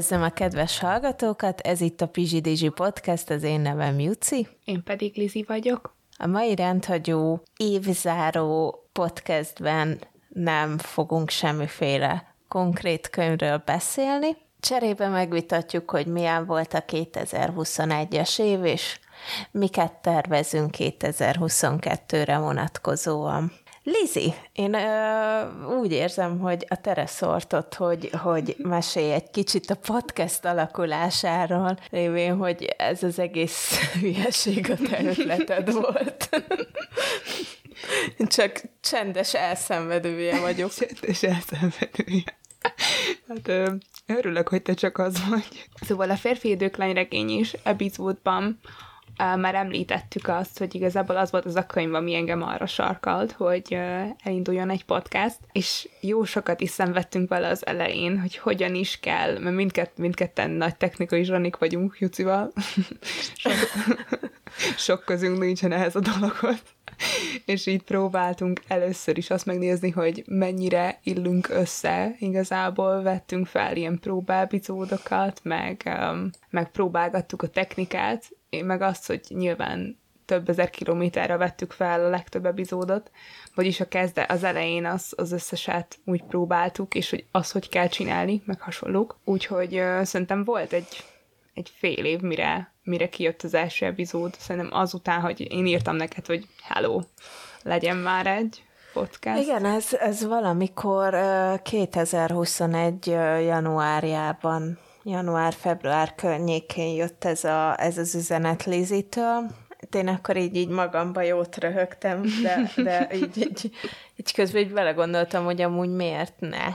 Üdvözlöm a kedves hallgatókat, ez itt a Pizsi Dizsi Podcast, az én nevem Juci. Én pedig Lizi vagyok. A mai rendhagyó évzáró podcastben nem fogunk semmiféle konkrét könyvről beszélni. Cserébe megvitatjuk, hogy milyen volt a 2021-es év, és miket tervezünk 2022-re vonatkozóan. Lizi, én ö, úgy érzem, hogy a tereszortot, hogy, hogy mesélj egy kicsit a podcast alakulásáról, lévén, hogy ez az egész hülyeség a te ötleted volt. Csak csendes elszenvedője vagyok. Csendes elszenvedője. Hát ö, örülök, hogy te csak az vagy. Szóval a férfi időklány regény is epizódban már említettük azt, hogy igazából az volt az a könyv, ami engem arra sarkalt, hogy elinduljon egy podcast, és jó sokat is szenvedtünk vele az elején, hogy hogyan is kell, mert mindkett, mindketten nagy technikai zsanik vagyunk Jucival. sok, sok közünk nincsen ehhez a dologhoz. és így próbáltunk először is azt megnézni, hogy mennyire illünk össze. Igazából vettünk fel ilyen próbálbizódokat, meg, um, meg próbálgattuk a technikát, meg azt, hogy nyilván több ezer kilométerre vettük fel a legtöbb epizódot, vagyis a kezde, az elején az, az összeset úgy próbáltuk, és hogy az, hogy kell csinálni, meg hasonlók. Úgyhogy uh, szerintem volt egy, egy fél év, mire, mire kijött az első epizód. Szerintem azután, hogy én írtam neked, hogy hello, legyen már egy podcast. Igen, ez, ez valamikor uh, 2021 januárjában január-február környékén jött ez, a, ez az üzenet Lizitől. Én akkor így, így magamba jót röhögtem, de, de így, így, így közben így belegondoltam, hogy amúgy miért ne.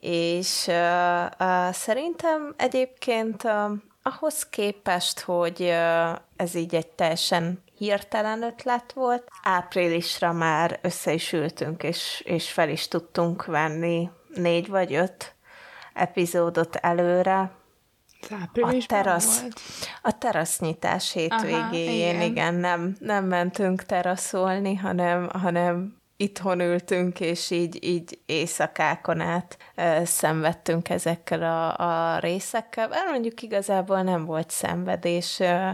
És uh, uh, szerintem egyébként uh, ahhoz képest, hogy uh, ez így egy teljesen hirtelen ötlet volt, áprilisra már össze is ültünk, és, és fel is tudtunk venni négy vagy öt epizódot előre. A terasz, volt. a terasznyitás hétvégéjén, igen. igen, nem, nem mentünk teraszolni, hanem, hanem itthon ültünk, és így, így éjszakákon át ö, szenvedtünk ezekkel a, a részekkel. Bár mondjuk igazából nem volt szenvedés, ö,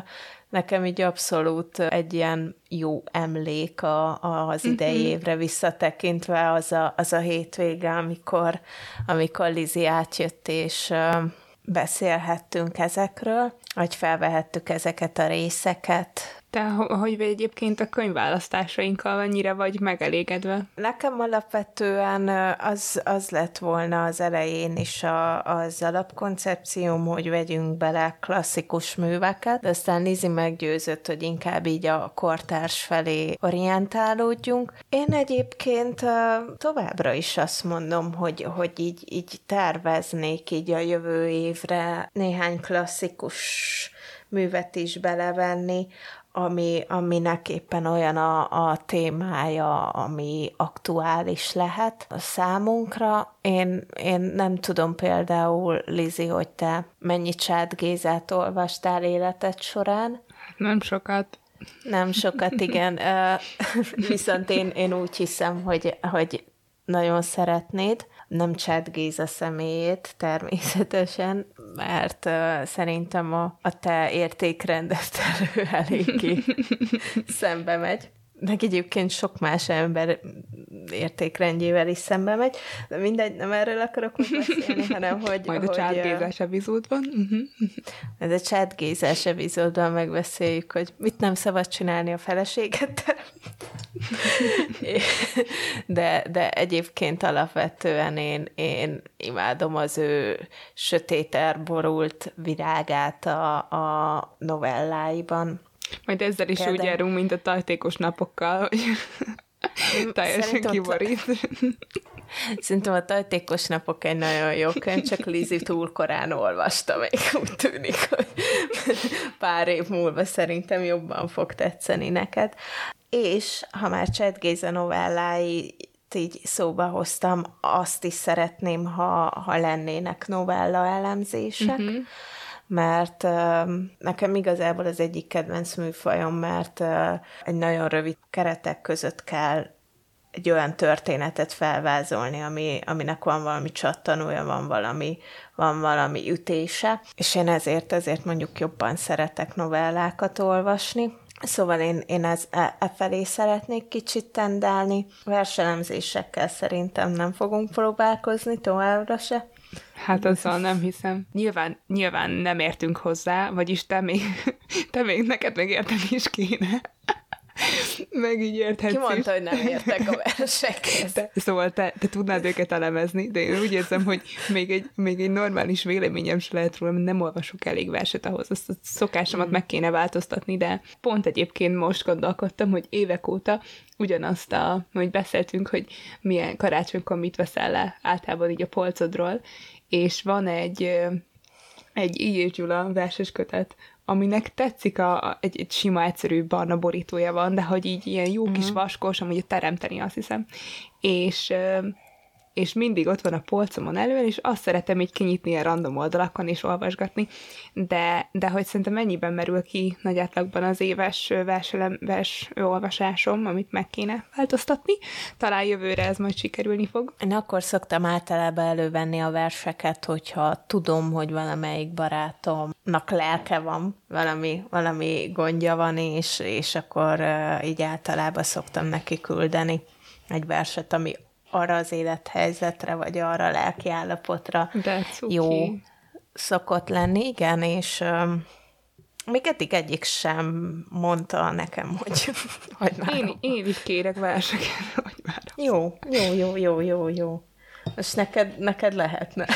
nekem így abszolút egy ilyen jó emlék a, a, az mhm. idei évre visszatekintve az a, az a hétvége, amikor, amikor Lizi átjött, és beszélhettünk ezekről, vagy felvehettük ezeket a részeket, te hogy vagy egyébként a könyvválasztásainkkal mennyire vagy megelégedve? Nekem alapvetően az, az lett volna az elején is a, az alapkoncepcióm, hogy vegyünk bele klasszikus műveket, de aztán Lizi meggyőzött, hogy inkább így a kortárs felé orientálódjunk. Én egyébként továbbra is azt mondom, hogy, hogy így, így terveznék így a jövő évre néhány klasszikus művet is belevenni, ami, aminek éppen olyan a, a témája, ami aktuális lehet a számunkra. Én, én nem tudom például, Lizi, hogy te mennyi Csát Gézát olvastál életed során? Nem sokat. Nem sokat, igen. Viszont én, én úgy hiszem, hogy, hogy nagyon szeretnéd nem Chad Géza személyét természetesen, mert uh, szerintem a, a te értékrendet elő eléggé szembe megy meg egyébként sok más ember értékrendjével is szembe megy, de mindegy, nem erről akarok most beszélni, hanem hogy... Majd a csátgézás epizódban. Uh-huh. Ez a csátgézás epizódban megbeszéljük, hogy mit nem szabad csinálni a feleségeddel. de, de egyébként alapvetően én, én imádom az ő sötéter borult virágát a, a novelláiban majd ezzel is Például... úgy járunk, mint a tajtékos napokkal, hogy teljesen kiborít. Szerintem a tajtékos napok egy nagyon jó könyv, csak Lizi túl korán olvasta, még úgy tűnik, hogy pár év múlva szerintem jobban fog tetszeni neked. És ha már Csed Géza novellái így szóba hoztam, azt is szeretném, ha, ha lennének novella elemzések. Uh-huh mert uh, nekem igazából az egyik kedvenc műfajom, mert uh, egy nagyon rövid keretek között kell egy olyan történetet felvázolni, ami, aminek van valami csattanója, van valami, van valami ütése, és én ezért, ezért mondjuk jobban szeretek novellákat olvasni. Szóval én, én ez, e, e felé szeretnék kicsit tendálni. Verselemzésekkel szerintem nem fogunk próbálkozni továbbra se. Hát azzal nem hiszem. Nyilván, nyilván nem értünk hozzá, vagyis te még, te még neked még is kéne. Meg így érthetsz Ki mondta, hogy nem értek a versekhez? Te, szóval te, te tudnád őket elemezni, de én úgy érzem, hogy még egy, még egy normális véleményem se lehet róla, mert nem olvasok elég verset ahhoz, azt a szokásomat mm. meg kéne változtatni, de pont egyébként most gondolkodtam, hogy évek óta ugyanazt, a, hogy beszéltünk, hogy milyen karácsonykor mit veszel le általában így a polcodról, és van egy egy így Gyula verses kötet, aminek tetszik a, egy, egy sima, egyszerű barna borítója van, de hogy így ilyen jó kis uh-huh. vaskos, amúgy teremteni, azt hiszem. És és mindig ott van a polcomon előn, és azt szeretem így kinyitni a random oldalakon és olvasgatni, de, de hogy szerintem mennyiben merül ki nagy átlagban az éves verselem, vers olvasásom, amit meg kéne változtatni. Talán jövőre ez majd sikerülni fog. Én akkor szoktam általában elővenni a verseket, hogyha tudom, hogy valamelyik barátomnak lelke van, valami, valami gondja van, és, és akkor uh, így általában szoktam neki küldeni egy verset, ami arra az élethelyzetre, vagy arra a lelki állapotra De jó szokott lenni, igen, és um, még eddig egyik sem mondta nekem, hogy hagyd Én, én is kérek verseket, hogy már. Jó, jó, jó, jó, jó, jó. Most neked, neked lehetne.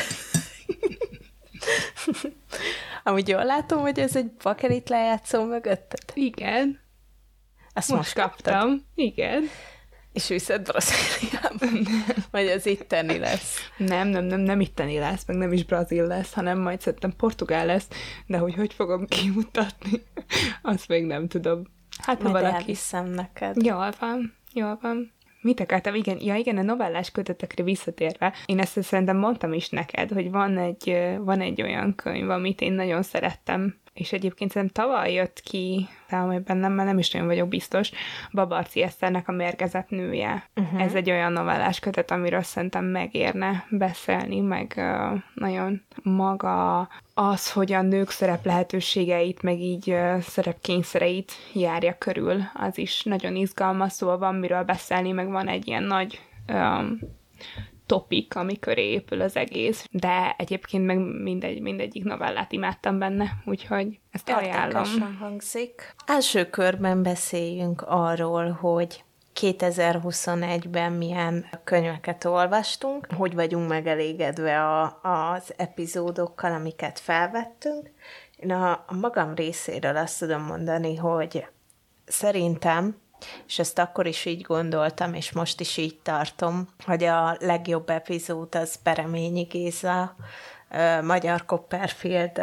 Amúgy jól látom, hogy ez egy bakelit lejátszó mögötted? Igen. Azt most, most kaptam. kaptam. Igen. És viszed Brazíliába? Vagy az itteni lesz? Nem, nem, nem, nem itteni lesz, meg nem is brazil lesz, hanem majd szerintem portugál lesz, de hogy hogy fogom kimutatni, azt még nem tudom. Hát, ha valaki... elviszem neked. Jól van, jól van. Mit akartam? Igen, ja igen, a novellás kötetekre visszatérve, én ezt szerintem mondtam is neked, hogy van egy, van egy olyan könyv, amit én nagyon szerettem és egyébként szerintem tavaly jött ki, talán bennem, mert nem is nagyon vagyok biztos, Babarci Eszternek a mérgezett nője. Uh-huh. Ez egy olyan novellás kötet, amiről szerintem megérne beszélni, meg uh, nagyon maga az, hogy a nők szerep lehetőségeit, meg így uh, szerepkényszereit járja körül, az is nagyon izgalmas, szóval van miről beszélni, meg van egy ilyen nagy um, topik, ami köré épül az egész, de egyébként meg mindegy, mindegyik novellát imádtam benne, úgyhogy ezt ajánlom. hangzik. Első körben beszéljünk arról, hogy 2021-ben milyen könyveket olvastunk, hogy vagyunk megelégedve a, az epizódokkal, amiket felvettünk. Én a, a magam részéről azt tudom mondani, hogy szerintem és ezt akkor is így gondoltam, és most is így tartom, hogy a legjobb epizód az Bereményi Géza Magyar Copperfield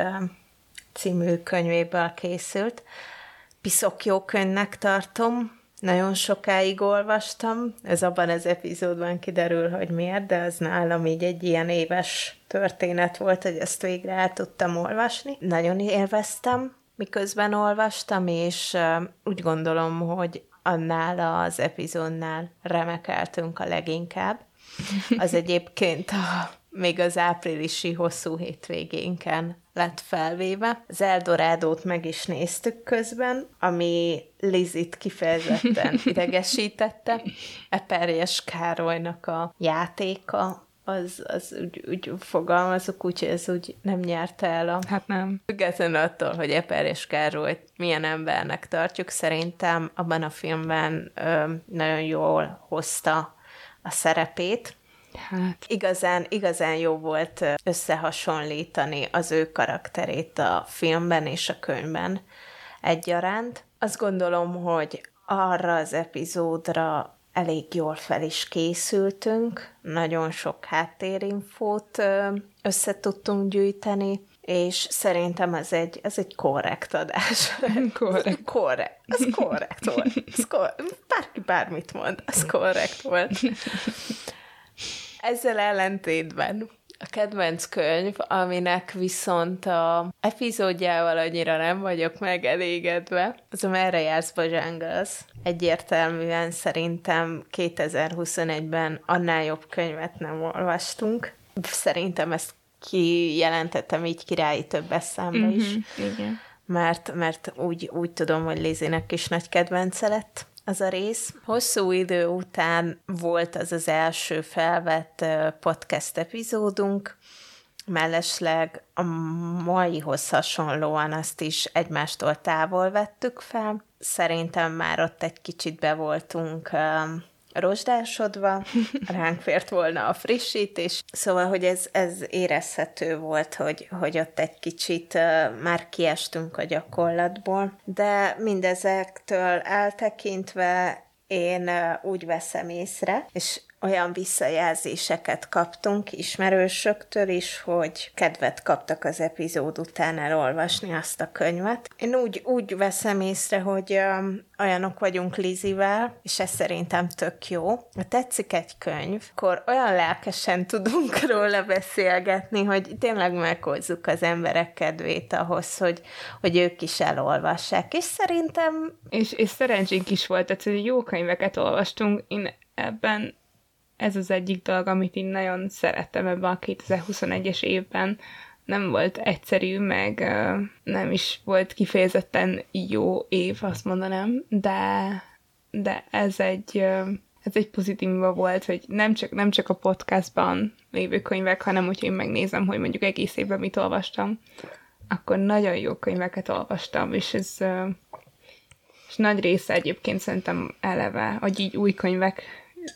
című könyvéből készült. Piszok jó könyvnek tartom, nagyon sokáig olvastam, ez abban az epizódban kiderül, hogy miért, de az nálam így egy ilyen éves történet volt, hogy ezt végre el tudtam olvasni. Nagyon élveztem, miközben olvastam, és úgy gondolom, hogy annál az epizódnál remekeltünk a leginkább. Az egyébként a, még az áprilisi hosszú hétvégénken lett felvéve. Az Eldorádót meg is néztük közben, ami Lizit kifejezetten idegesítette. Eperjes Károlynak a játéka, az, az úgy, úgy fogalmazok, úgy, hogy ez úgy nem nyerte el a... Hát nem. Függetlenül attól, hogy Eper és Károlyt milyen embernek tartjuk, szerintem abban a filmben ö, nagyon jól hozta a szerepét. Hát. Igazán, igazán jó volt összehasonlítani az ő karakterét a filmben és a könyvben egyaránt. Azt gondolom, hogy arra az epizódra elég jól fel is készültünk, nagyon sok háttérinfót össze tudtunk gyűjteni, és szerintem ez egy, ez egy korrekt adás. Korrekt. korrekt. Ez korrekt volt. Ez kor- bárki bármit mond, ez korrekt volt. Ezzel ellentétben A kedvenc könyv, aminek viszont a epizódjával annyira nem vagyok megelégedve, az a Merre jársz Bozsángasz. Egyértelműen szerintem 2021-ben annál jobb könyvet nem olvastunk. Szerintem ezt kijelentettem így királyi több eszembe mm-hmm, is. Igen. Mert, mert úgy, úgy tudom, hogy Lizinek is nagy kedvence lett az a rész. Hosszú idő után volt az az első felvett podcast epizódunk, mellesleg a maihoz hasonlóan azt is egymástól távol vettük fel. Szerintem már ott egy kicsit be voltunk rozsdásodva, ránk fért volna a frissítés. Szóval, hogy ez, ez érezhető volt, hogy, hogy ott egy kicsit már kiestünk a gyakorlatból, de mindezektől eltekintve én úgy veszem észre, és olyan visszajelzéseket kaptunk ismerősöktől is, hogy kedvet kaptak az epizód után elolvasni azt a könyvet. Én úgy, úgy veszem észre, hogy um, olyanok vagyunk Lizivel, és ez szerintem tök jó. Ha tetszik egy könyv, akkor olyan lelkesen tudunk róla beszélgetni, hogy tényleg meghozzuk az emberek kedvét ahhoz, hogy, hogy ők is elolvassák. És szerintem... És, és szerencsénk is volt, tehát hogy jó könyveket olvastunk. Én ebben ez az egyik dolog, amit én nagyon szerettem ebben a 2021-es évben. Nem volt egyszerű, meg nem is volt kifejezetten jó év, azt mondanám, de, de ez egy, ez egy pozitíva volt, hogy nem csak, nem csak a podcastban lévő könyvek, hanem hogyha én megnézem, hogy mondjuk egész évben mit olvastam, akkor nagyon jó könyveket olvastam, és ez és nagy része egyébként szerintem eleve, hogy így új könyvek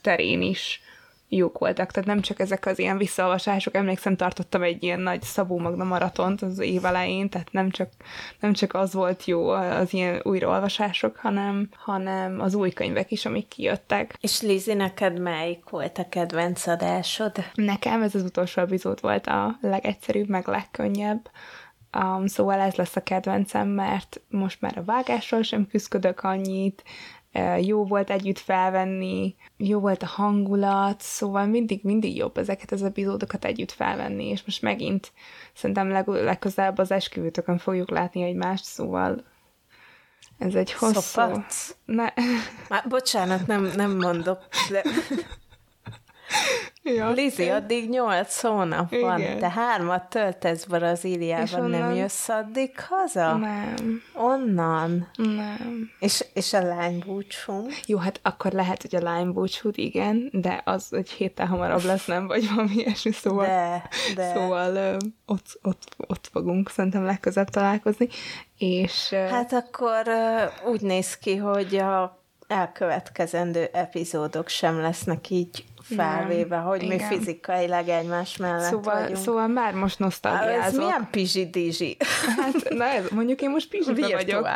terén is jók voltak, tehát nem csak ezek az ilyen visszaolvasások, emlékszem, tartottam egy ilyen nagy Szabó Magna maratont az év elején, tehát nem csak, nem csak az volt jó az ilyen újraolvasások, hanem, hanem az új könyvek is, amik kijöttek. És Lizi, neked melyik volt a kedvenc adásod? Nekem ez az utolsó epizód volt a legegyszerűbb, meg legkönnyebb. Um, szóval ez lesz a kedvencem, mert most már a vágásról sem küzdök annyit, jó volt együtt felvenni, jó volt a hangulat, szóval mindig, mindig jobb ezeket az epizódokat együtt felvenni, és most megint szerintem leg, legközelebb az esküvőtökön fogjuk látni egymást, szóval ez egy hosszú... Szopatsz? Ne. Már, bocsánat, nem, nem mondok, de Ja, Lizi, addig nyolc hónap Igen. van. Te hármat töltesz Brazíliában, onnan... nem jössz addig haza? Nem. Onnan? Nem. És, és a lánybúcsú? Jó, hát akkor lehet, hogy a lánybúcsú, igen, de az egy héttel hamarabb lesz, nem? Vagy valami ilyesmi, szóval, de, de. szóval ott, ott, ott fogunk szerintem legközebb találkozni. És. Hát akkor úgy néz ki, hogy a elkövetkezendő epizódok sem lesznek így felvéve, hogy Igen. mi fizikailag egymás mellett szóval, vagyunk. Szóval már most nosztalgiázok. Ez milyen pizsi-dizsi? Hát, na ez, mondjuk én most pizsiben vagyok.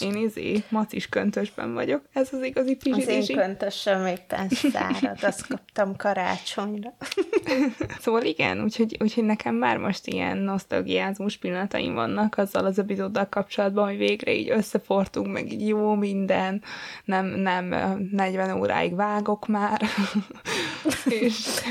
Én izé, macis köntösben vagyok. Ez az igazi pizsi Az én köntösöm éppen szárad, azt kaptam karácsonyra. szóval igen, úgyhogy, úgyhogy nekem már most ilyen nosztalgiázmus pillanataim vannak azzal az epizóddal kapcsolatban, hogy végre így összefortunk, meg így jó minden, nem, nem 40 óráig vágok már, és,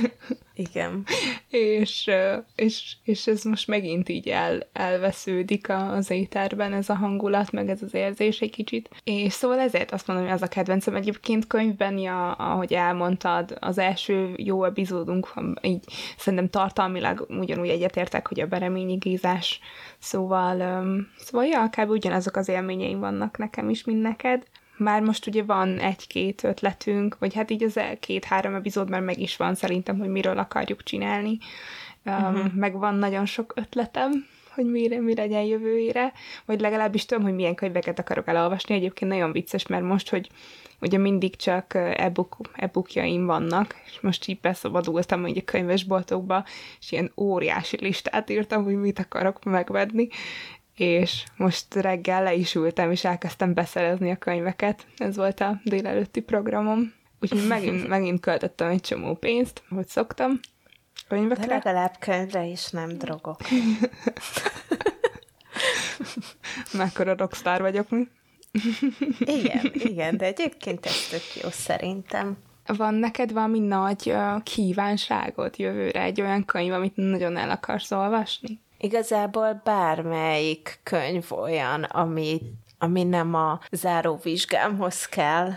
Igen. És, és, és ez most megint így el, elvesződik az éterben ez a hangulat, meg ez az érzés egy kicsit. És szóval ezért azt mondom, hogy az a kedvencem egyébként könyvben, ja, ahogy elmondtad, az első jó epizódunk, így szerintem tartalmilag ugyanúgy egyetértek, hogy a bereményi gízás, szóval, szóval ja, akár ugyanazok az élményeim vannak nekem is, mint neked már most ugye van egy-két ötletünk, vagy hát így az két-három epizód már meg is van szerintem, hogy miről akarjuk csinálni. Uh-huh. meg van nagyon sok ötletem, hogy mire, mi legyen jövőre, vagy legalábbis tudom, hogy milyen könyveket akarok elolvasni. Egyébként nagyon vicces, mert most, hogy ugye mindig csak e-book, e-bookjaim vannak, és most így beszabadultam hogy a könyvesboltokba, és ilyen óriási listát írtam, hogy mit akarok megvedni, és most reggel le is ültem, és elkezdtem beszerezni a könyveket. Ez volt a délelőtti programom. Úgyhogy megint, megint költöttem egy csomó pénzt, hogy szoktam. Könyvekre. De legalább könyvre is nem drogok. Mekkora rockstar vagyok mi? igen, igen, de egyébként ez tök jó szerintem. Van neked valami nagy uh, kívánságot jövőre, egy olyan könyv, amit nagyon el akarsz olvasni? Igazából bármelyik könyv olyan, ami, ami nem a záróvizsgámhoz kell,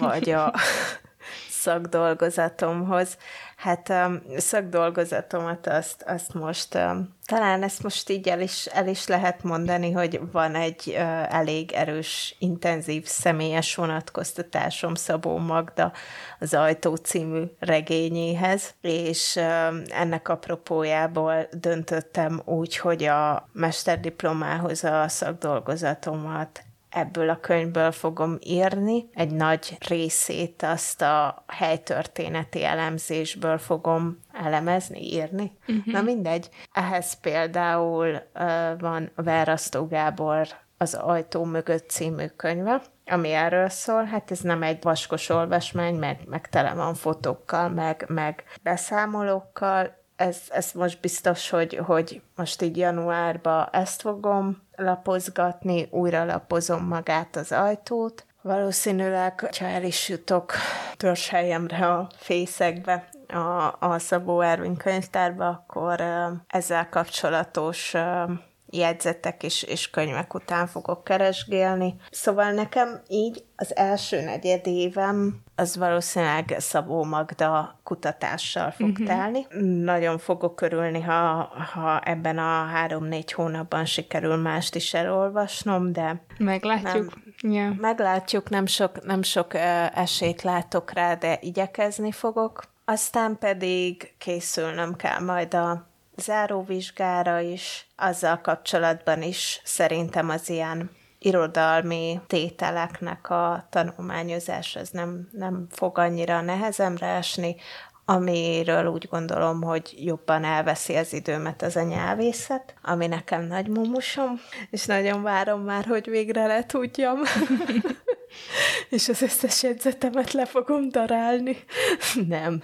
vagy a szakdolgozatomhoz. Hát szakdolgozatomat azt, azt most, talán ezt most így el is, el is lehet mondani, hogy van egy elég erős, intenzív személyes vonatkoztatásom Szabó Magda az Ajtó című regényéhez, és um, ennek apropójából döntöttem úgy, hogy a mesterdiplomához a szakdolgozatomat ebből a könyvből fogom írni. Egy nagy részét azt a helytörténeti elemzésből fogom elemezni, írni. Uh-huh. Na mindegy. Ehhez például uh, van Verasztó Gábor az Ajtó mögött című könyve, ami erről szól, hát ez nem egy vaskos olvasmány, meg, meg tele van fotókkal, meg, meg beszámolókkal, ez, ez most biztos, hogy, hogy most így januárban ezt fogom lapozgatni, újra lapozom magát az ajtót. Valószínűleg, ha el is jutok törzshelyemre a fészekbe, a, a Szabó Ervin könyvtárba, akkor ezzel kapcsolatos jegyzetek és, és könyvek után fogok keresgélni. Szóval nekem így az első negyed évem az valószínűleg Szabó Magda kutatással fog uh-huh. telni. Nagyon fogok örülni, ha, ha ebben a három-négy hónapban sikerül mást is elolvasnom, de... Meglátjuk. Nem, yeah. Meglátjuk, nem sok, nem sok esélyt látok rá, de igyekezni fogok. Aztán pedig készülnöm kell majd a záróvizsgára is, azzal kapcsolatban is szerintem az ilyen irodalmi tételeknek a tanulmányozás az nem, nem fog annyira nehezemre esni, amiről úgy gondolom, hogy jobban elveszi az időmet az a nyelvészet, ami nekem nagy mumusom, és nagyon várom már, hogy végre le tudjam. és az összes jegyzetemet le fogom darálni. Nem.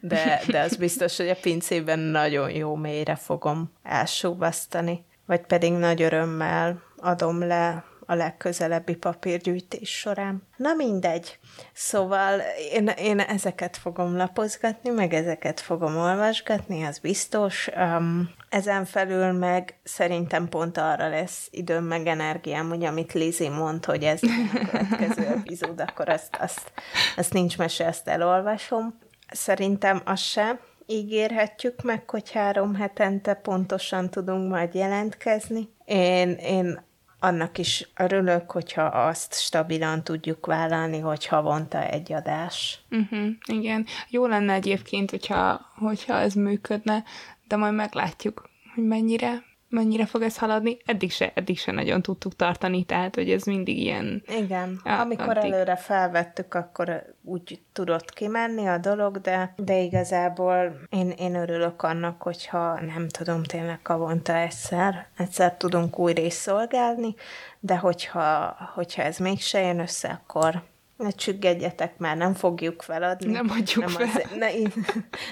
De, de az biztos, hogy a pincében nagyon jó mélyre fogom elsúvasztani. Vagy pedig nagy örömmel adom le a legközelebbi papírgyűjtés során. Na mindegy. Szóval én, én ezeket fogom lapozgatni, meg ezeket fogom olvasgatni, az biztos. Um, ezen felül meg szerintem pont arra lesz időm meg energiám, hogy amit Lizi mond, hogy ez a következő epizód, akkor azt, azt, azt nincs mese, ezt elolvasom. Szerintem az se ígérhetjük meg, hogy három hetente pontosan tudunk majd jelentkezni. Én, én annak is örülök, hogyha azt stabilan tudjuk vállalni, hogy havonta egy adás. Uh-huh, igen. Jó lenne egyébként, hogyha, hogyha ez működne, de majd meglátjuk, hogy mennyire mennyire fog ez haladni. Eddig se, eddig se nagyon tudtuk tartani, tehát, hogy ez mindig ilyen... Igen, a, amikor addig... előre felvettük, akkor úgy tudott kimenni a dolog, de, de igazából én, én örülök annak, hogyha nem tudom, tényleg havonta egyszer, egyszer tudunk új részt szolgálni, de hogyha, hogyha ez mégse jön össze, akkor ne csüggedjetek már, nem fogjuk feladni. Nem adjuk nem fel. Azért, ne,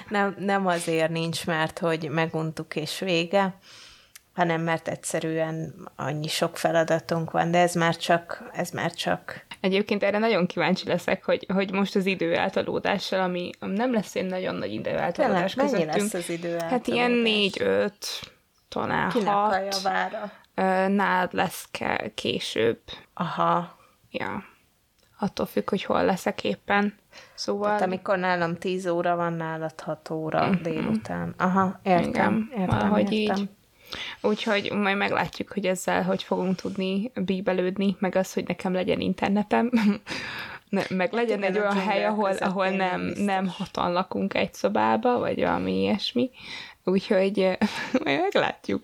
nem, nem azért nincs, mert hogy meguntuk és vége, hanem mert egyszerűen annyi sok feladatunk van, de ez már csak, ez már csak... Egyébként erre nagyon kíváncsi leszek, hogy, hogy most az idő eltalódással, ami nem lesz egy nagyon nagy idő eltalódás Tényleg, közöttünk. lesz az idő eltalódás? Hát ilyen négy-öt, talán Kinek hat. a javára? Nálad lesz ke- később. Aha. Ja. Attól függ, hogy hol leszek éppen. Szóval... Tehát amikor nálam 10 óra van, nálad 6 óra mm-hmm. délután. Aha, értem. Igen, értem, valahogy értem. így. Úgyhogy majd meglátjuk, hogy ezzel hogy fogunk tudni bíbelődni, meg az, hogy nekem legyen internetem, ne, meg legyen egy olyan hely, ahol, ahol nem, nem hatan lakunk egy szobába, vagy valami ilyesmi. Úgyhogy majd meglátjuk.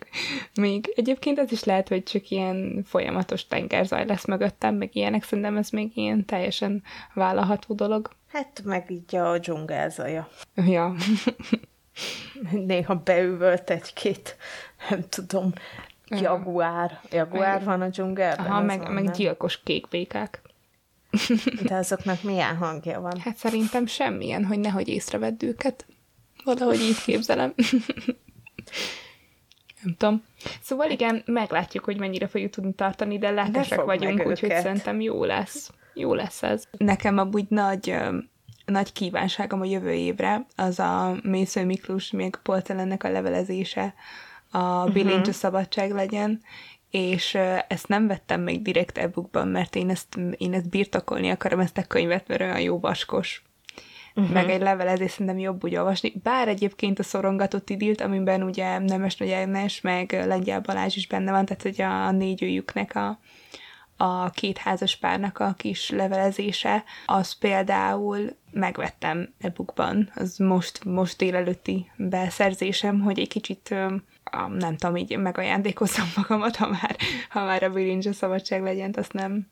Még egyébként ez is lehet, hogy csak ilyen folyamatos tengerzaj lesz mögöttem, meg ilyenek, szerintem ez még ilyen teljesen vállalható dolog. Hát meg így a dzsungelzaja. Ja. Néha beüvölt egy-két nem tudom, jaguár. Jaguár meg, van a dzsungelben? Aha, meg, van, meg gyilkos kékbékák. De azoknak milyen hangja van? Hát szerintem semmilyen, hogy nehogy észrevedd őket. Valahogy így képzelem. Nem tudom. Szóval igen, meglátjuk, hogy mennyire fogjuk tudni tartani, de lelkesek vagyunk, úgyhogy szerintem jó lesz. Jó lesz ez. Nekem amúgy nagy nagy kívánságom a jövő évre, az a Mésző Miklós, még Polcelennek a levelezése, a Bilincs uh-huh. szabadság legyen, és ezt nem vettem még direkt e-bookban, mert én ezt, én ezt birtokolni akarom, ezt a könyvet, mert olyan jó vaskos. Uh-huh. Meg egy levelezés szerintem jobb úgy olvasni. Bár egyébként a szorongatott idilt, amiben ugye Nemes Nagy Ágnes, meg Lengyel Balázs is benne van, tehát hogy a, a négy őjüknek a, a két házas párnak a kis levelezése, az például megvettem e-bookban, az most, most délelőtti beszerzésem, hogy egy kicsit nem tudom, így megajándékozzam magamat, ha már, ha már a bilincs szabadság legyen, azt nem,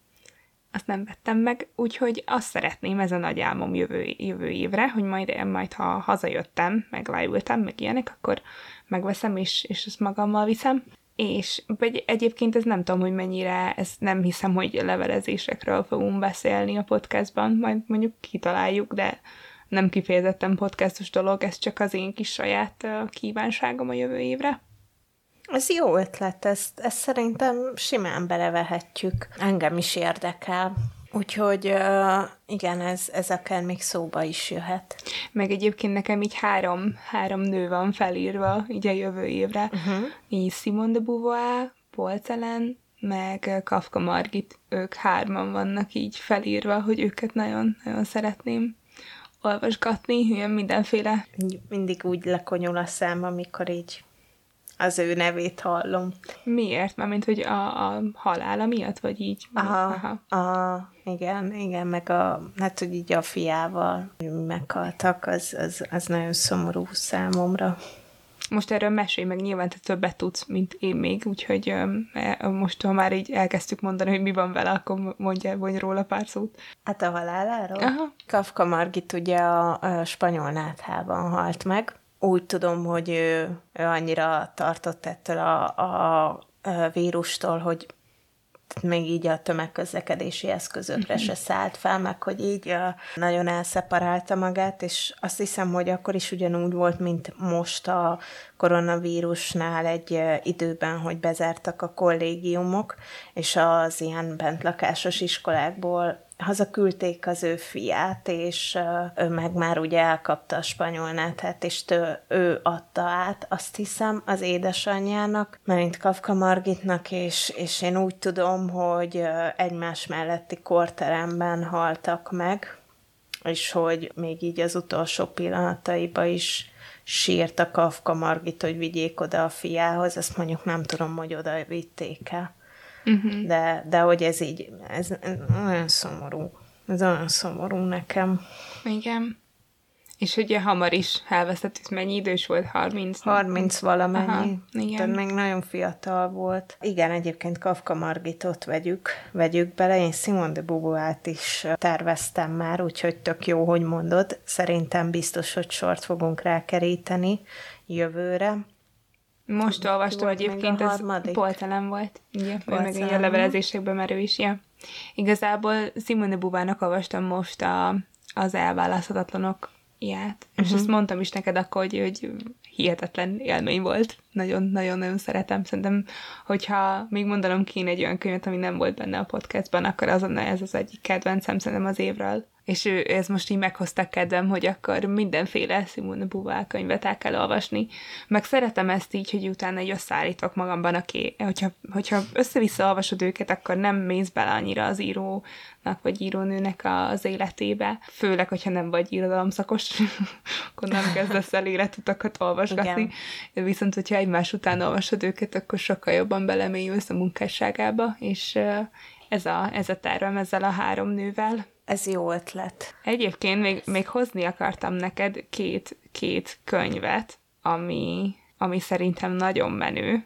azt nem vettem meg, úgyhogy azt szeretném, ez a nagy álmom jövő, jövő évre, hogy majd, majd ha hazajöttem, meg leültem, meg ilyenek, akkor megveszem, és, és ezt magammal viszem. És vagy egyébként ez nem tudom, hogy mennyire, ez nem hiszem, hogy levelezésekről fogunk beszélni a podcastban, majd mondjuk kitaláljuk, de nem kifejezetten podcastos dolog, ez csak az én kis saját kívánságom a jövő évre. Ez jó ötlet, ezt, ezt szerintem simán belevehetjük. Engem is érdekel. Úgyhogy uh, igen, ez, ez akár még szóba is jöhet. Meg egyébként nekem így három, három nő van felírva így a jövő évre. Uh-huh. Így Simone de Beauvoir, Polcelen, meg Kafka Margit, ők hárman vannak így felírva, hogy őket nagyon, nagyon szeretném olvasgatni, ilyen mindenféle. Mindig úgy lekonyul a szám, amikor így az ő nevét hallom. Miért? Mármint, hogy a, a halála miatt, vagy így? Aha, aha. aha, igen, igen, meg a, hát, hogy így a fiával meghaltak, az, az, az nagyon szomorú számomra. Most erről mesélj meg, nyilván te többet tudsz, mint én még, úgyhogy e, most, ha már így elkezdtük mondani, hogy mi van vele, akkor mondja, mondj róla pár szót. Hát a haláláról? Aha. Kafka Margit ugye a, a spanyol náthában halt meg, úgy tudom, hogy ő, ő annyira tartott ettől a, a, a vírustól, hogy még így a tömegközlekedési eszközökre se szállt fel, meg hogy így nagyon elszeparálta magát, és azt hiszem, hogy akkor is ugyanúgy volt, mint most a koronavírusnál egy időben, hogy bezártak a kollégiumok, és az ilyen bentlakásos iskolákból hazaküldték az ő fiát, és ő meg már ugye elkapta a spanyol netet, és tő, ő adta át, azt hiszem, az édesanyjának, Merint Kafka Margitnak, és, és én úgy tudom, hogy egymás melletti korteremben haltak meg, és hogy még így az utolsó pillanataiba is sírt a Kafka Margit, hogy vigyék oda a fiához, ezt mondjuk nem tudom, hogy oda vitték el. Uh-huh. De, de hogy ez így, ez, ez olyan szomorú. Ez olyan szomorú nekem. Igen. És ugye hamar is elvesztett, mennyi idős volt? 30? 30 valamennyi. Aha, igen. Tehát még nagyon fiatal volt. Igen, egyébként Kafka Margitot vegyük, vegyük bele. Én Simon de Beauvoirt is terveztem már, úgyhogy tök jó, hogy mondod. Szerintem biztos, hogy sort fogunk rákeríteni jövőre. Most olvastam egyébként, ez poltelen volt. Ugye, meg a levelezésekben merő is, ja. Igazából Simone Bubának olvastam most a, az elválaszthatatlanok ilyet, uh-huh. és mhm. ezt mondtam is neked akkor, hogy, hogy hihetetlen élmény volt. Nagyon-nagyon-nagyon szeretem. Szerintem, hogyha még mondanom kéne egy olyan könyvet, ami nem volt benne a podcastban, akkor azon ez az egyik kedvencem szerintem az évről és ő, ez most így meghoztak kedvem, hogy akkor mindenféle Simone Beauvoir könyvet el kell olvasni. Meg szeretem ezt így, hogy utána egy összeállítok magamban, aki, hogyha, hogyha össze-vissza olvasod őket, akkor nem mész bele annyira az írónak vagy írónőnek az életébe. Főleg, hogyha nem vagy irodalomszakos, akkor nem kezdesz el életutakat olvasgatni. Igen. Viszont, hogyha egymás után olvasod őket, akkor sokkal jobban belemélyülsz a munkásságába, és ez a, ez a tervem ezzel a három nővel. Ez jó ötlet. Egyébként még, még hozni akartam neked két, két könyvet, ami, ami szerintem nagyon menő.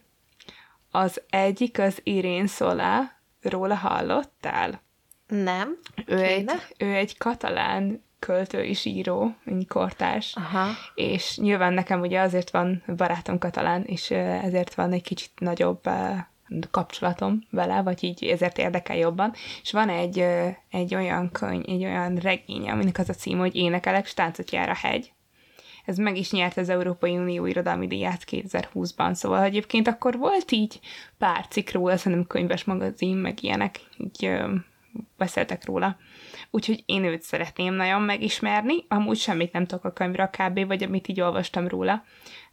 Az egyik az Irén Szolá, róla hallottál? Nem. Ő egy, ő egy katalán költő és író, kortárs, Aha. és nyilván nekem ugye azért van barátom katalán, és ezért van egy kicsit nagyobb kapcsolatom vele, vagy így ezért érdekel jobban, és van egy, egy olyan könyv, egy olyan regény, aminek az a cím, hogy Énekelek, stáncot jár a hegy. Ez meg is nyert az Európai Unió Irodalmi Díját 2020-ban, szóval egyébként akkor volt így pár cikk róla, szerintem könyves magazin, meg ilyenek, így ö, beszéltek róla. úgyhogy én őt szeretném nagyon megismerni. Amúgy semmit nem tudok a könyvre kb. vagy amit így olvastam róla.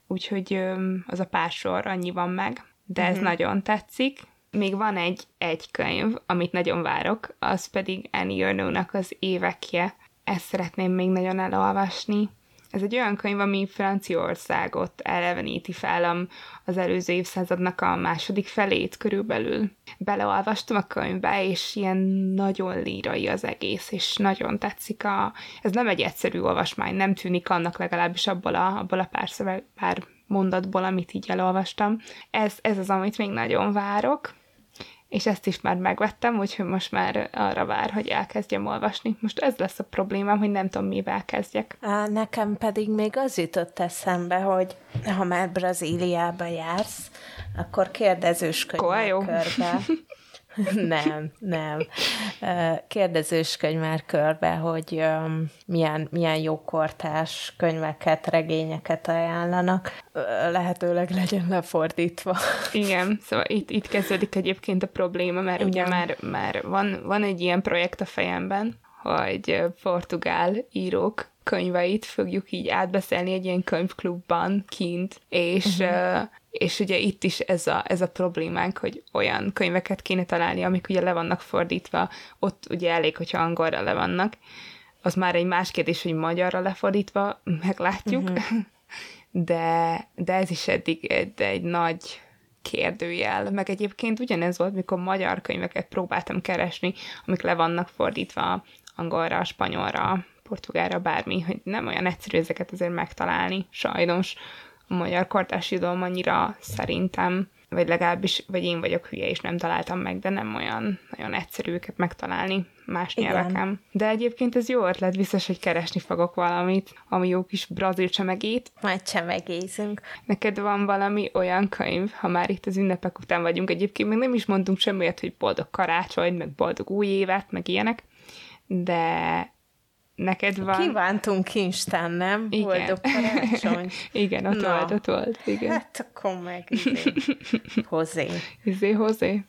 Úgyhogy az a pár sor annyi van meg, de ez uh-huh. nagyon tetszik. Még van egy, egy könyv, amit nagyon várok, az pedig Annie Ernaux-nak az évekje. Ezt szeretném még nagyon elolvasni. Ez egy olyan könyv, ami Franciaországot eleveníti fel az előző évszázadnak a második felét körülbelül. Beleolvastam a könyvbe, és ilyen nagyon lírai az egész, és nagyon tetszik a... Ez nem egy egyszerű olvasmány, nem tűnik annak legalábbis abból a, abból a pár, szöveg, pár mondatból, amit így elolvastam. Ez, ez az, amit még nagyon várok és ezt is már megvettem, úgyhogy most már arra vár, hogy elkezdjem olvasni. Most ez lesz a problémám, hogy nem tudom, mivel kezdjek. Nekem pedig még az jutott eszembe, hogy ha már Brazíliába jársz, akkor kérdezősködj körbe. nem, nem. Kérdezősködj már körbe, hogy milyen, milyen jókortás könyveket, regényeket ajánlanak. Lehetőleg legyen lefordítva. Igen, szóval itt, itt kezdődik egyébként a probléma, mert Igen. ugye már, már van, van egy ilyen projekt a fejemben, hogy portugál írók könyveit fogjuk így átbeszélni egy ilyen könyvklubban kint, és uh-huh és ugye itt is ez a, ez a problémánk, hogy olyan könyveket kéne találni, amik ugye le vannak fordítva, ott ugye elég, hogyha angolra le vannak, az már egy más kérdés, hogy magyarra lefordítva, meglátjuk, uh-huh. de, de ez is eddig egy, egy nagy kérdőjel, meg egyébként ugyanez volt, mikor magyar könyveket próbáltam keresni, amik le vannak fordítva angolra, spanyolra, portugálra, bármi, hogy nem olyan egyszerű ezeket azért megtalálni, sajnos magyar kortás irodalom annyira szerintem, vagy legalábbis, vagy én vagyok hülye, és nem találtam meg, de nem olyan nagyon egyszerű őket megtalálni más Igen. nyelveken. De egyébként ez jó ötlet, biztos, hogy keresni fogok valamit, ami jó kis brazil csemegét. Majd csemegézünk. Neked van valami olyan könyv, ha már itt az ünnepek után vagyunk, egyébként még nem is mondtunk semmiért, hogy boldog karácsony, meg boldog új évet, meg ilyenek, de neked van. Kívántunk kincstán, nem? Igen. Boldog karácsony. igen, ott Na. volt, ott volt. Igen. Hát akkor meg izé. Hozé. Izé, hozé.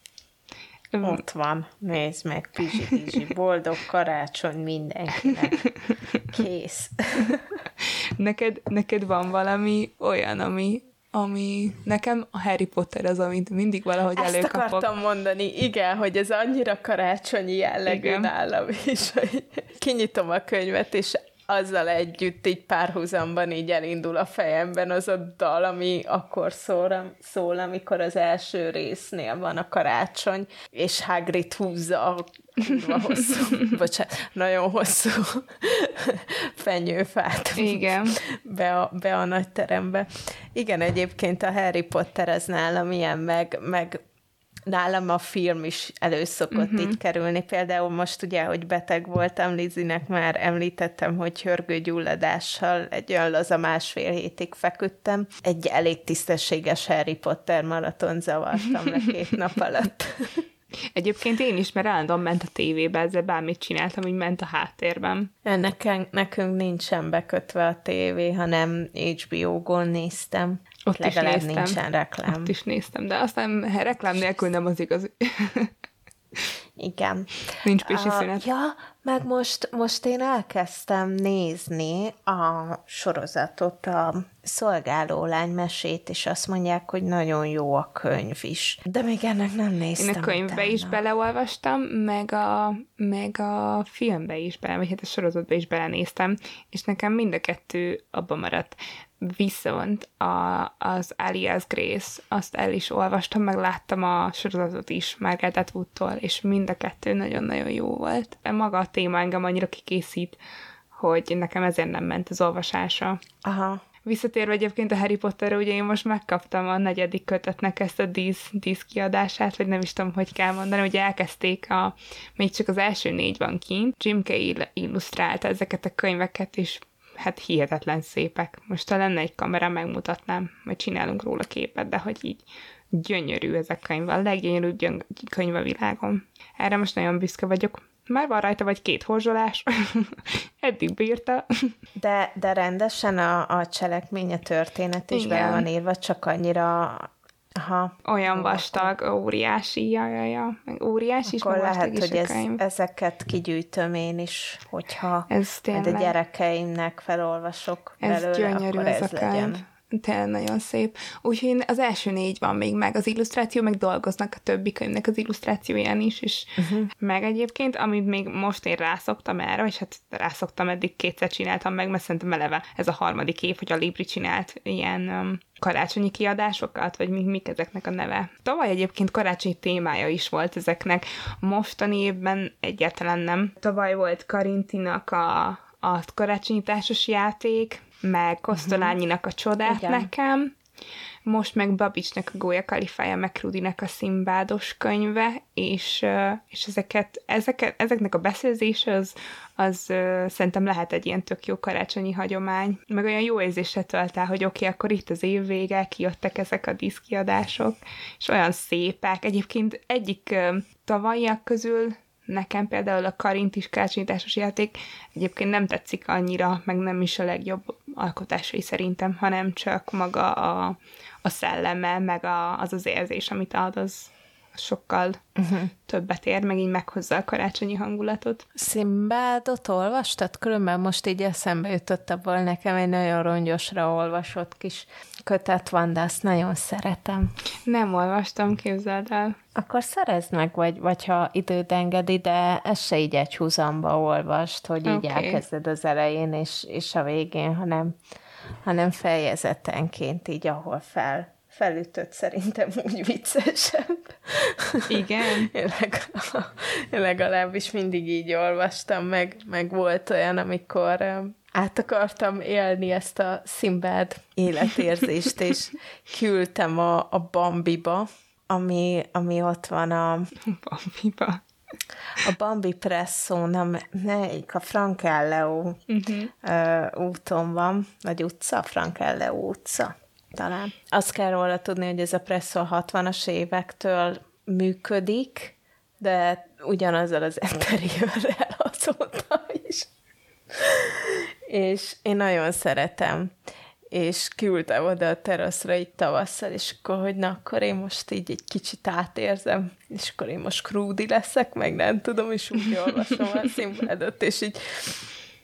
Ott van, nézd meg, pizsi, pizsi, boldog karácsony mindenkinek. Kész. neked, neked van valami olyan, ami, ami nekem a Harry Potter az, amit mindig valahogy Ezt előkapok. Ezt akartam mondani, igen, hogy ez annyira karácsonyi jellegű igen. nálam, és hogy kinyitom a könyvet, és azzal együtt így párhuzamban így elindul a fejemben az a dal, ami akkor szól, szól amikor az első résznél van a karácsony, és Hagrid húzza a hosszú, bocsánat, nagyon hosszú fenyőfát Igen. Be, a, be a nagy terembe. Igen, egyébként a Harry Potter az nálam ilyen, meg, meg nálam a film is előszokott uh-huh. így kerülni. Például most ugye, hogy beteg voltam, Lizinek már említettem, hogy hörgőgyulladással egy olyan laza másfél hétig feküdtem. Egy elég tisztességes Harry Potter maraton zavartam le két nap alatt. Egyébként én is, mert állandóan ment a tévébe, ezzel bármit csináltam, hogy ment a háttérben. Nekünk, nekünk nincsen bekötve a tévé, hanem HBO-gon néztem. Ott Legalább is néztem. nincsen reklám. Ott is néztem, de aztán reklám nélkül nem az igaz. Igen. Nincs pési szünet. Uh, ja, meg most, most én elkezdtem nézni a sorozatot, a szolgáló lány mesét, és azt mondják, hogy nagyon jó a könyv is. De még ennek nem néztem Én a könyvbe utána. is beleolvastam, meg a, meg a filmbe is bele, vagy hát a sorozatba is belenéztem, és nekem mind a kettő abban maradt. Viszont a, az Alias Grace, azt el is olvastam, meg láttam a sorozatot is Margaret Atwoodtól, és mind a kettő nagyon-nagyon jó volt. Maga a téma engem annyira kikészít, hogy nekem ezért nem ment az olvasása. Aha. Visszatérve egyébként a Harry Potterre, ugye én most megkaptam a negyedik kötetnek ezt a dísz, dísz kiadását, vagy nem is tudom, hogy kell mondani, hogy elkezdték a, még csak az első négy van kint. Jim Kay illusztrálta ezeket a könyveket, és hát hihetetlen szépek. Most ha lenne egy kamera, megmutatnám, majd csinálunk róla képet, de hogy így gyönyörű ez a könyv, a leggyönyörűbb könyv a világon. Erre most nagyon büszke vagyok. Már van rajta vagy két horzsolás, eddig bírta. De, de rendesen a, a cselekmény, a történet is Igen. bele van írva, csak annyira Aha. Olyan vastag, óriási, ja, ja, ja. Óriási Akkor is, lehet, is hogy ez, ezeket kigyűjtöm én is, hogyha ez tényleg. a gyerekeimnek felolvasok ez belőle, gyönyörű akkor ez, ez a könyv. legyen. Tényleg nagyon szép. Úgyhogy az első négy van még meg, az illusztráció, meg dolgoznak a többi könyvnek az illusztrációján is, és uh-huh. meg egyébként, amit még most én rászoktam erre, vagy hát rászoktam, eddig kétszer csináltam meg, mert szerintem eleve ez a harmadik év, hogy a Libri csinált ilyen um, karácsonyi kiadásokat, vagy mik, mik ezeknek a neve. Tavaly egyébként karácsonyi témája is volt ezeknek, mostani évben egyáltalán nem. Tavaly volt Karintinak a, a karácsonyi társas játék, meg Kosztolányinak a csodát Igen. nekem, most meg Babicsnek a Gólya Kalifája, meg Rudinek a szimbádos könyve, és, és ezeket, ezeket, ezeknek a beszélzése az, az szerintem lehet egy ilyen tök jó karácsonyi hagyomány. Meg olyan jó érzésre tölt el, hogy oké, okay, akkor itt az év vége, kijöttek ezek a diszkiadások, és olyan szépek. Egyébként egyik tavalyiak közül Nekem például a Karint is kácsonyításos játék. Egyébként nem tetszik annyira, meg nem is a legjobb alkotásai szerintem, hanem csak maga a, a szelleme, meg a, az az érzés, amit ad, az sokkal uh-huh. többet ér, meg így meghozza a karácsonyi hangulatot. Szimbádot olvastad? Különben most így eszembe jutott abból nekem egy nagyon rongyosra olvasott kis kötet van, de azt nagyon szeretem. Nem olvastam, képzeld el. Akkor szerezd meg, vagy, vagy ha időd engedi, de ez se így egy húzamba olvast, hogy így okay. elkezded az elején és, és a végén, hanem, hanem fejezetenként így, ahol fel felütött szerintem úgy viccesebb. Igen? én, legalább, legalábbis mindig így olvastam, meg, meg volt olyan, amikor át akartam élni ezt a Szimbád életérzést, és küldtem a, a Bambiba, ami, ami ott van a... Bambiba. A Bambi Presso, nem, melyik, a Frankelleo uh-huh. uh, úton van, vagy utca, Frankelleo utca talán. Azt kell róla tudni, hogy ez a Presso a 60-as évektől működik, de ugyanazzal az interiőrrel azóta is és én nagyon szeretem és küldtem oda a teraszra így tavasszal, és akkor, hogy na, akkor én most így egy kicsit átérzem, és akkor én most krúdi leszek, meg nem tudom, és úgy olvasom a színvádot, és így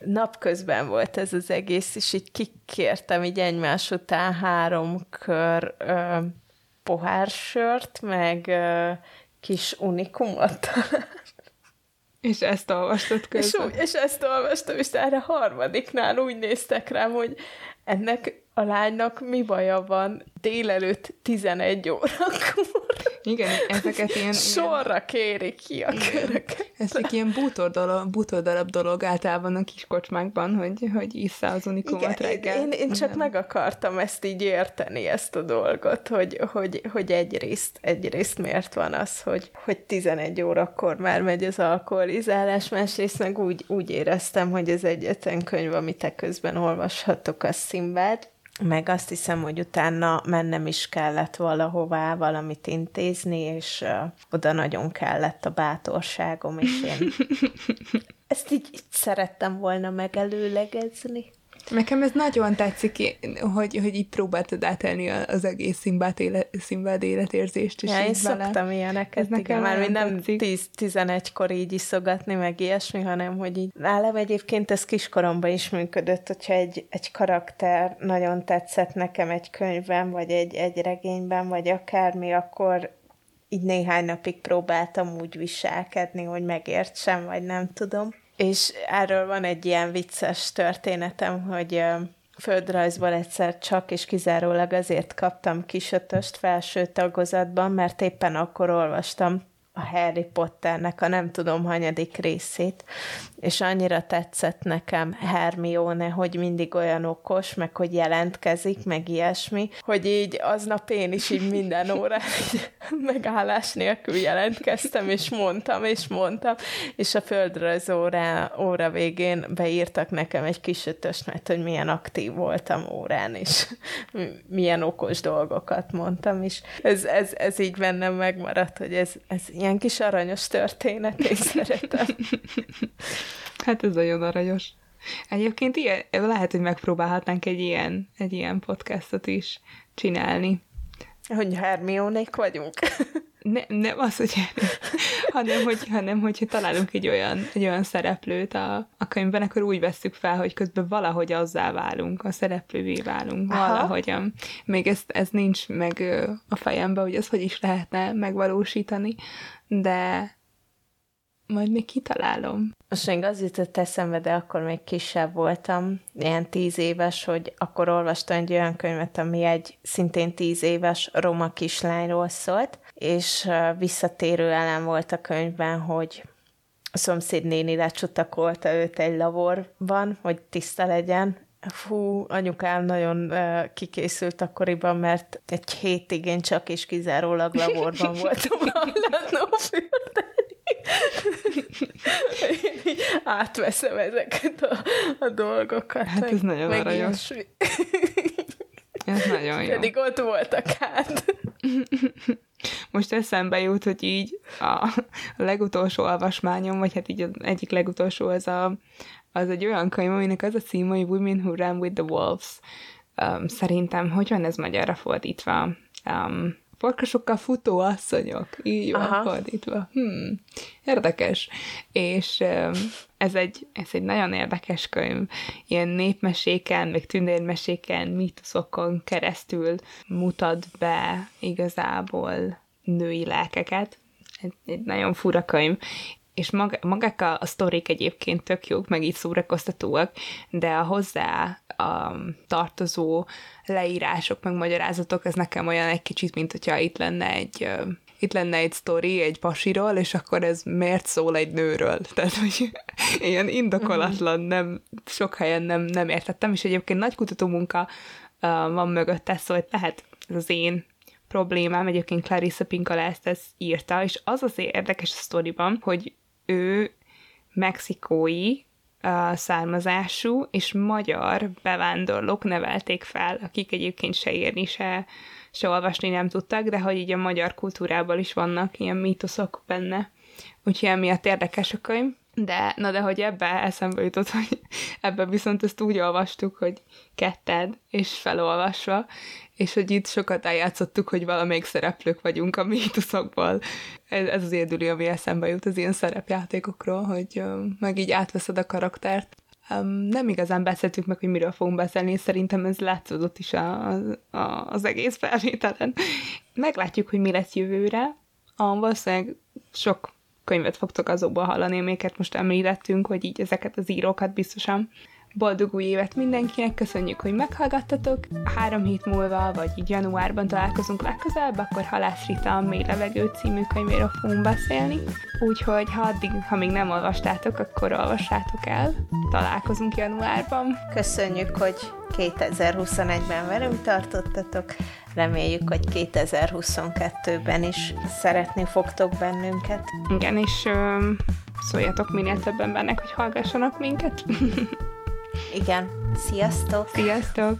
napközben volt ez az egész, és így kikértem így egymás után három kör ö, pohársört, meg ö, kis unikumot és ezt olvastad közben. És, és ezt olvastam, és erre harmadiknál úgy néztek rám, hogy ennek a lánynak mi baja van délelőtt 11 órakor. Igen, ezeket ilyen... Sorra kérik ki a köröket. Ez egy ilyen bútordalap, bútordarab dolog általában a kis kocsmákban, hogy, hogy issza az unikumot Igen, reggel. Én, én csak Nem. meg akartam ezt így érteni, ezt a dolgot, hogy, hogy, hogy egyrészt, egyrészt miért van az, hogy, hogy 11 órakor már megy az alkoholizálás, másrészt meg úgy, úgy éreztem, hogy ez egyetlen könyv, amit közben olvashatok, a Szimbád, meg azt hiszem, hogy utána mennem is kellett valahová valamit intézni, és uh, oda nagyon kellett a bátorságom, és én ezt így, így szerettem volna megelőlegezni. Nekem ez nagyon tetszik, hogy, hogy így próbáltad átelni az egész Szimbád, élet, Szimbád életérzést. És ja, én vele. szoktam ilyeneket, ez nekem már nem 10-11-kor így iszogatni, meg ilyesmi, hanem hogy így nálam egyébként ez kiskoromban is működött, hogyha egy, egy karakter nagyon tetszett nekem egy könyvben, vagy egy, egy regényben, vagy akármi, akkor így néhány napig próbáltam úgy viselkedni, hogy megértsem, vagy nem tudom. És erről van egy ilyen vicces történetem, hogy földrajzból egyszer csak és kizárólag azért kaptam kisötöst felső tagozatban, mert éppen akkor olvastam a Harry Potternek a nem tudom hanyadik részét, és annyira tetszett nekem Hermione, hogy mindig olyan okos, meg hogy jelentkezik, meg ilyesmi, hogy így aznap én is így minden órán megállás nélkül jelentkeztem, és mondtam, és mondtam, és a földrajz óra, óra végén beírtak nekem egy kis ötöst, mert hogy milyen aktív voltam órán, és milyen okos dolgokat mondtam, és ez, ez, ez így bennem megmaradt, hogy ez, ez ilyen kis aranyos történet, én szeretem. Hát ez nagyon aranyos. Egyébként ilyen, lehet, hogy megpróbálhatnánk egy ilyen, egy ilyen podcastot is csinálni. Hogy Hermionék vagyunk. Ne, nem az, hogy hanem, hogy, hanem hogyha találunk egy olyan, egy olyan szereplőt a, a könyvben, akkor úgy veszük fel, hogy közben valahogy azzá válunk, a szereplővé válunk, Aha. valahogyan. Még ez, ez nincs meg a fejemben, hogy ez hogy is lehetne megvalósítani, de majd még kitalálom. Most még az jutott eszembe, de akkor még kisebb voltam, ilyen tíz éves, hogy akkor olvastam egy olyan könyvet, ami egy szintén tíz éves roma kislányról szólt, és visszatérő elem volt a könyvben, hogy a szomszéd néni lecsutakolta őt egy laborban, hogy tiszta legyen, Fú, anyukám nagyon uh, kikészült akkoriban, mert egy hétig én csak és kizárólag laborban voltam a Átveszem ezeket a, a dolgokat. Hát ez nagyon aranyos. Ez nagyon jó. Pedig ott voltak hát. Most eszembe jut, hogy így a legutolsó olvasmányom, vagy hát így az egyik legutolsó az, a, az egy olyan könyv, aminek az a cím, hogy Women Who Ran with the Wolves. Um, szerintem, hogy van ez magyarra fordítva? Um, farkasokkal futó asszonyok, így van Aha. fordítva. Hmm, érdekes. És ez egy, ez egy nagyon érdekes könyv. Ilyen népmeséken, meg tündérmeséken, mítoszokon keresztül mutat be igazából női lelkeket. Egy, egy nagyon fura könyv, és mag, magák a, a sztorik egyébként tök jók, meg így szórakoztatóak, de a hozzá a tartozó leírások, meg magyarázatok, ez nekem olyan egy kicsit, mint hogyha itt lenne egy itt lenne egy sztori egy pasiról, és akkor ez miért szól egy nőről? Tehát, hogy ilyen indokolatlan, nem, sok helyen nem, nem értettem, és egyébként nagy kutatómunka uh, van mögötte, szóval lehet ez az én problémám, egyébként Clarissa Pinkola ezt, ezt írta, és az az érdekes a sztoriban, hogy ő mexikói uh, származású és magyar bevándorlók nevelték fel, akik egyébként se írni, se, se olvasni nem tudtak, de hogy így a magyar kultúrában is vannak ilyen mítoszok benne. Úgyhogy emiatt érdekes a könyv. De, na de hogy ebbe eszembe jutott, hogy ebbe viszont ezt úgy olvastuk, hogy ketted, és felolvasva, és hogy itt sokat eljátszottuk, hogy valamelyik szereplők vagyunk a mítoszokból. Ez, ez az érdülő, ami eszembe jut az ilyen szerepjátékokról, hogy meg így átveszed a karaktert. Nem igazán beszéltük meg, hogy miről fogunk beszélni, szerintem ez látszódott is a, a, az egész felvételen. Meglátjuk, hogy mi lesz jövőre. A, valószínűleg sok könyvet fogtok azokból hallani, amiket most említettünk, hogy így ezeket az írókat biztosan Boldog új évet mindenkinek, köszönjük, hogy meghallgattatok. Három hét múlva, vagy így januárban találkozunk legközelebb, akkor Halász Rita a Mély Levegő című könyvéről fogunk beszélni. Úgyhogy ha addig, ha még nem olvastátok, akkor olvassátok el. Találkozunk januárban. Köszönjük, hogy 2021-ben velünk tartottatok. Reméljük, hogy 2022-ben is szeretni fogtok bennünket. Igen, és ö, szóljatok minél több embernek, hogy hallgassanak minket. Igen. Sziasztok! Sziasztok!